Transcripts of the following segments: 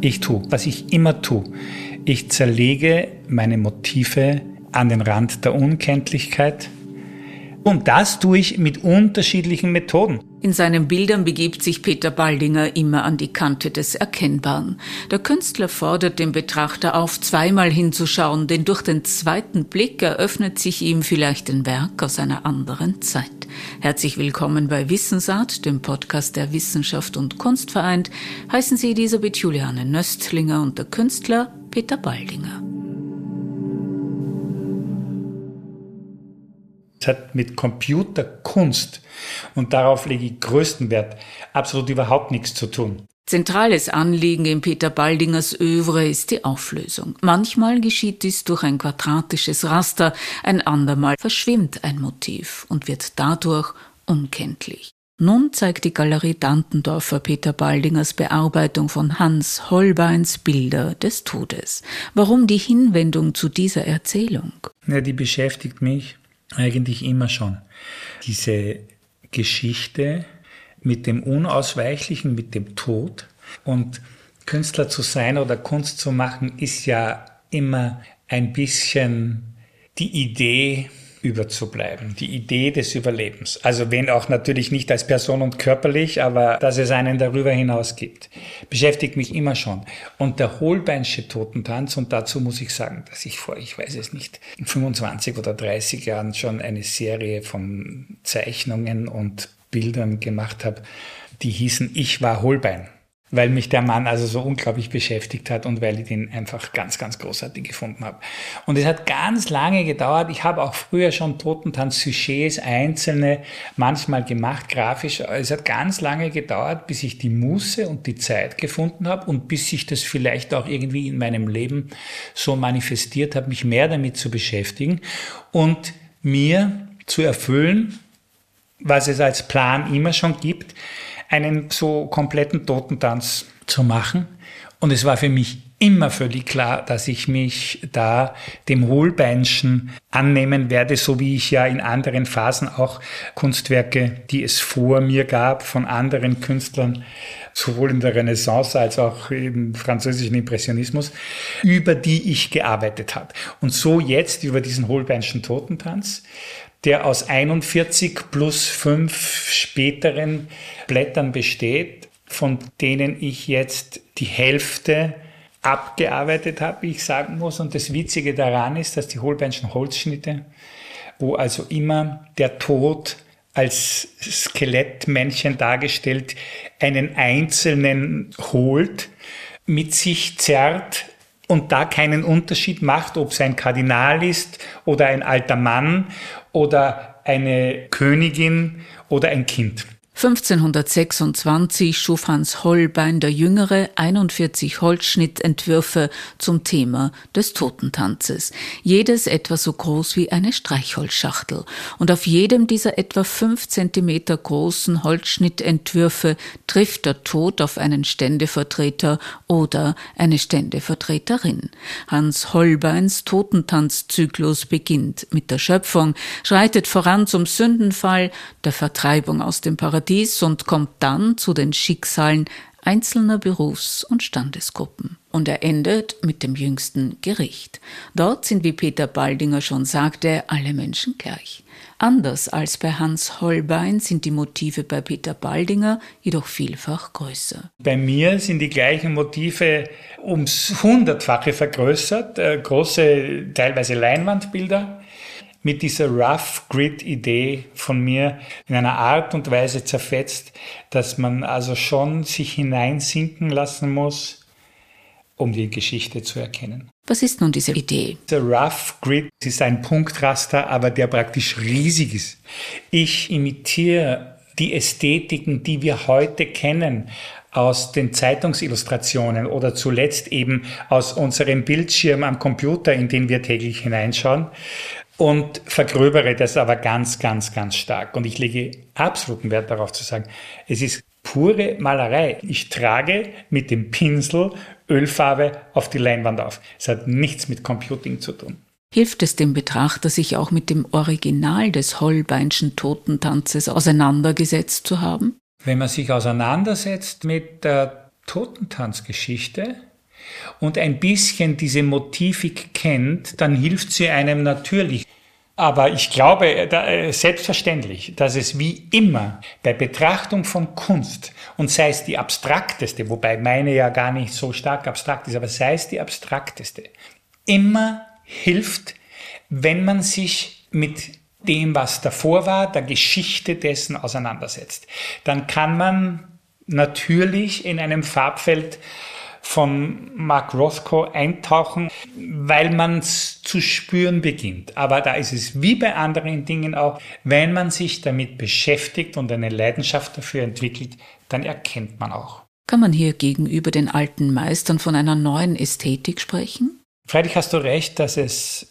ich tue, was ich immer tue. Ich zerlege meine Motive an den Rand der Unkenntlichkeit. Und das tue ich mit unterschiedlichen Methoden. In seinen Bildern begibt sich Peter Baldinger immer an die Kante des Erkennbaren. Der Künstler fordert den Betrachter auf, zweimal hinzuschauen, denn durch den zweiten Blick eröffnet sich ihm vielleicht ein Werk aus einer anderen Zeit. Herzlich willkommen bei Wissensart, dem Podcast der Wissenschaft und Kunst vereint, heißen Sie Elisabeth Juliane Nöstlinger und der Künstler Peter Baldinger. Hat mit Computerkunst, und darauf lege ich größten Wert, absolut überhaupt nichts zu tun. Zentrales Anliegen in Peter Baldingers Övre ist die Auflösung. Manchmal geschieht dies durch ein quadratisches Raster, ein andermal verschwimmt ein Motiv und wird dadurch unkenntlich. Nun zeigt die Galerie Dantendorfer Peter Baldingers Bearbeitung von Hans Holbeins Bilder des Todes. Warum die Hinwendung zu dieser Erzählung? Ja, die beschäftigt mich eigentlich immer schon. Diese Geschichte mit dem Unausweichlichen, mit dem Tod. Und Künstler zu sein oder Kunst zu machen, ist ja immer ein bisschen die Idee, überzubleiben, die Idee des Überlebens. Also wenn auch natürlich nicht als Person und körperlich, aber dass es einen darüber hinaus gibt, beschäftigt mich immer schon. Und der Holbeinsche Totentanz, und dazu muss ich sagen, dass ich vor, ich weiß es nicht, 25 oder 30 Jahren schon eine Serie von Zeichnungen und Bildern gemacht habe, die hießen Ich war Holbein weil mich der Mann also so unglaublich beschäftigt hat und weil ich den einfach ganz, ganz großartig gefunden habe. Und es hat ganz lange gedauert. Ich habe auch früher schon Totentanz-Sujets einzelne manchmal gemacht, grafisch. Es hat ganz lange gedauert, bis ich die Muße und die Zeit gefunden habe und bis sich das vielleicht auch irgendwie in meinem Leben so manifestiert hat, mich mehr damit zu beschäftigen und mir zu erfüllen, was es als Plan immer schon gibt, einen so kompletten Totentanz zu machen. Und es war für mich immer völlig klar, dass ich mich da dem Hohlbeinschen annehmen werde, so wie ich ja in anderen Phasen auch Kunstwerke, die es vor mir gab, von anderen Künstlern, sowohl in der Renaissance als auch im französischen Impressionismus, über die ich gearbeitet habe. Und so jetzt über diesen Hohlbeinschen Totentanz, der aus 41 plus fünf späteren Blättern besteht, von denen ich jetzt die Hälfte abgearbeitet habe, wie ich sagen muss. Und das Witzige daran ist, dass die Holbeinschen Holzschnitte, wo also immer der Tod als Skelettmännchen dargestellt einen einzelnen holt, mit sich zerrt und da keinen Unterschied macht, ob es ein Kardinal ist oder ein alter Mann oder eine Königin oder ein Kind. 1526 schuf Hans Holbein der Jüngere 41 Holzschnittentwürfe zum Thema des Totentanzes, jedes etwa so groß wie eine Streichholzschachtel. Und auf jedem dieser etwa fünf Zentimeter großen Holzschnittentwürfe trifft der Tod auf einen Ständevertreter oder eine Ständevertreterin. Hans Holbeins Totentanzzyklus beginnt mit der Schöpfung, schreitet voran zum Sündenfall, der Vertreibung aus dem Paradies Paradies und kommt dann zu den Schicksalen einzelner Berufs- und Standesgruppen. Und er endet mit dem jüngsten Gericht. Dort sind, wie Peter Baldinger schon sagte, alle Menschen gleich. Anders als bei Hans Holbein sind die Motive bei Peter Baldinger jedoch vielfach größer. Bei mir sind die gleichen Motive ums Hundertfache vergrößert, äh, große, teilweise Leinwandbilder mit dieser Rough Grid Idee von mir in einer Art und Weise zerfetzt, dass man also schon sich hineinsinken lassen muss, um die Geschichte zu erkennen. Was ist nun diese Idee? Der Rough Grid ist ein Punktraster, aber der praktisch riesig ist. Ich imitiere die Ästhetiken, die wir heute kennen, aus den Zeitungsillustrationen oder zuletzt eben aus unserem Bildschirm am Computer, in den wir täglich hineinschauen und vergröbere das aber ganz, ganz, ganz stark. Und ich lege absoluten Wert darauf zu sagen, es ist pure Malerei. Ich trage mit dem Pinsel Ölfarbe auf die Leinwand auf. Es hat nichts mit Computing zu tun. Hilft es dem Betrachter, sich auch mit dem Original des Holbeinschen Totentanzes auseinandergesetzt zu haben? Wenn man sich auseinandersetzt mit der Totentanzgeschichte, und ein bisschen diese Motivik kennt, dann hilft sie einem natürlich. Aber ich glaube äh, selbstverständlich, dass es wie immer bei Betrachtung von Kunst, und sei es die abstrakteste, wobei meine ja gar nicht so stark abstrakt ist, aber sei es die abstrakteste, immer hilft, wenn man sich mit dem, was davor war, der Geschichte dessen auseinandersetzt. Dann kann man natürlich in einem Farbfeld von Mark Rothko eintauchen, weil man es zu spüren beginnt. Aber da ist es wie bei anderen Dingen auch, wenn man sich damit beschäftigt und eine Leidenschaft dafür entwickelt, dann erkennt man auch. Kann man hier gegenüber den alten Meistern von einer neuen Ästhetik sprechen? Freilich hast du recht, dass es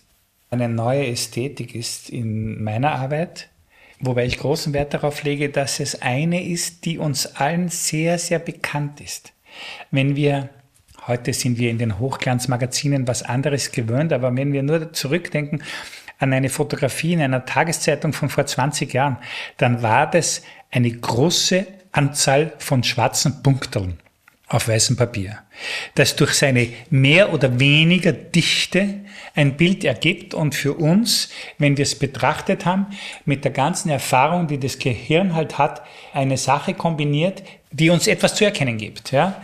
eine neue Ästhetik ist in meiner Arbeit, wobei ich großen Wert darauf lege, dass es eine ist, die uns allen sehr, sehr bekannt ist. Wenn wir Heute sind wir in den Hochglanzmagazinen was anderes gewöhnt, aber wenn wir nur zurückdenken an eine Fotografie in einer Tageszeitung von vor 20 Jahren, dann war das eine große Anzahl von schwarzen Punkteln auf weißem Papier, das durch seine mehr oder weniger Dichte ein Bild ergibt und für uns, wenn wir es betrachtet haben, mit der ganzen Erfahrung, die das Gehirn halt hat, eine Sache kombiniert, die uns etwas zu erkennen gibt. Ja?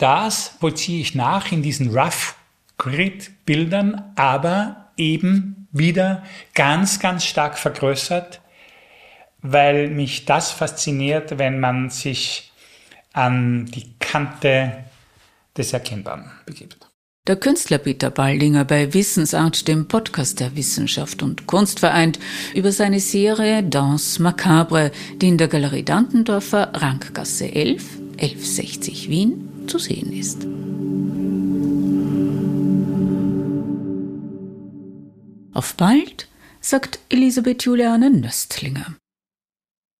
Das vollziehe ich nach in diesen Rough Grid Bildern, aber eben wieder ganz, ganz stark vergrößert, weil mich das fasziniert, wenn man sich an die Kante des Erkennbaren begibt. Der Künstler Peter Baldinger bei Wissensart, dem Podcast der Wissenschaft und Kunst vereint, über seine Serie Danse Macabre, die in der Galerie Dantendorfer, Rankgasse 11, 1160 Wien zu sehen ist. Auf bald, sagt Elisabeth Juliane Nöstlinger.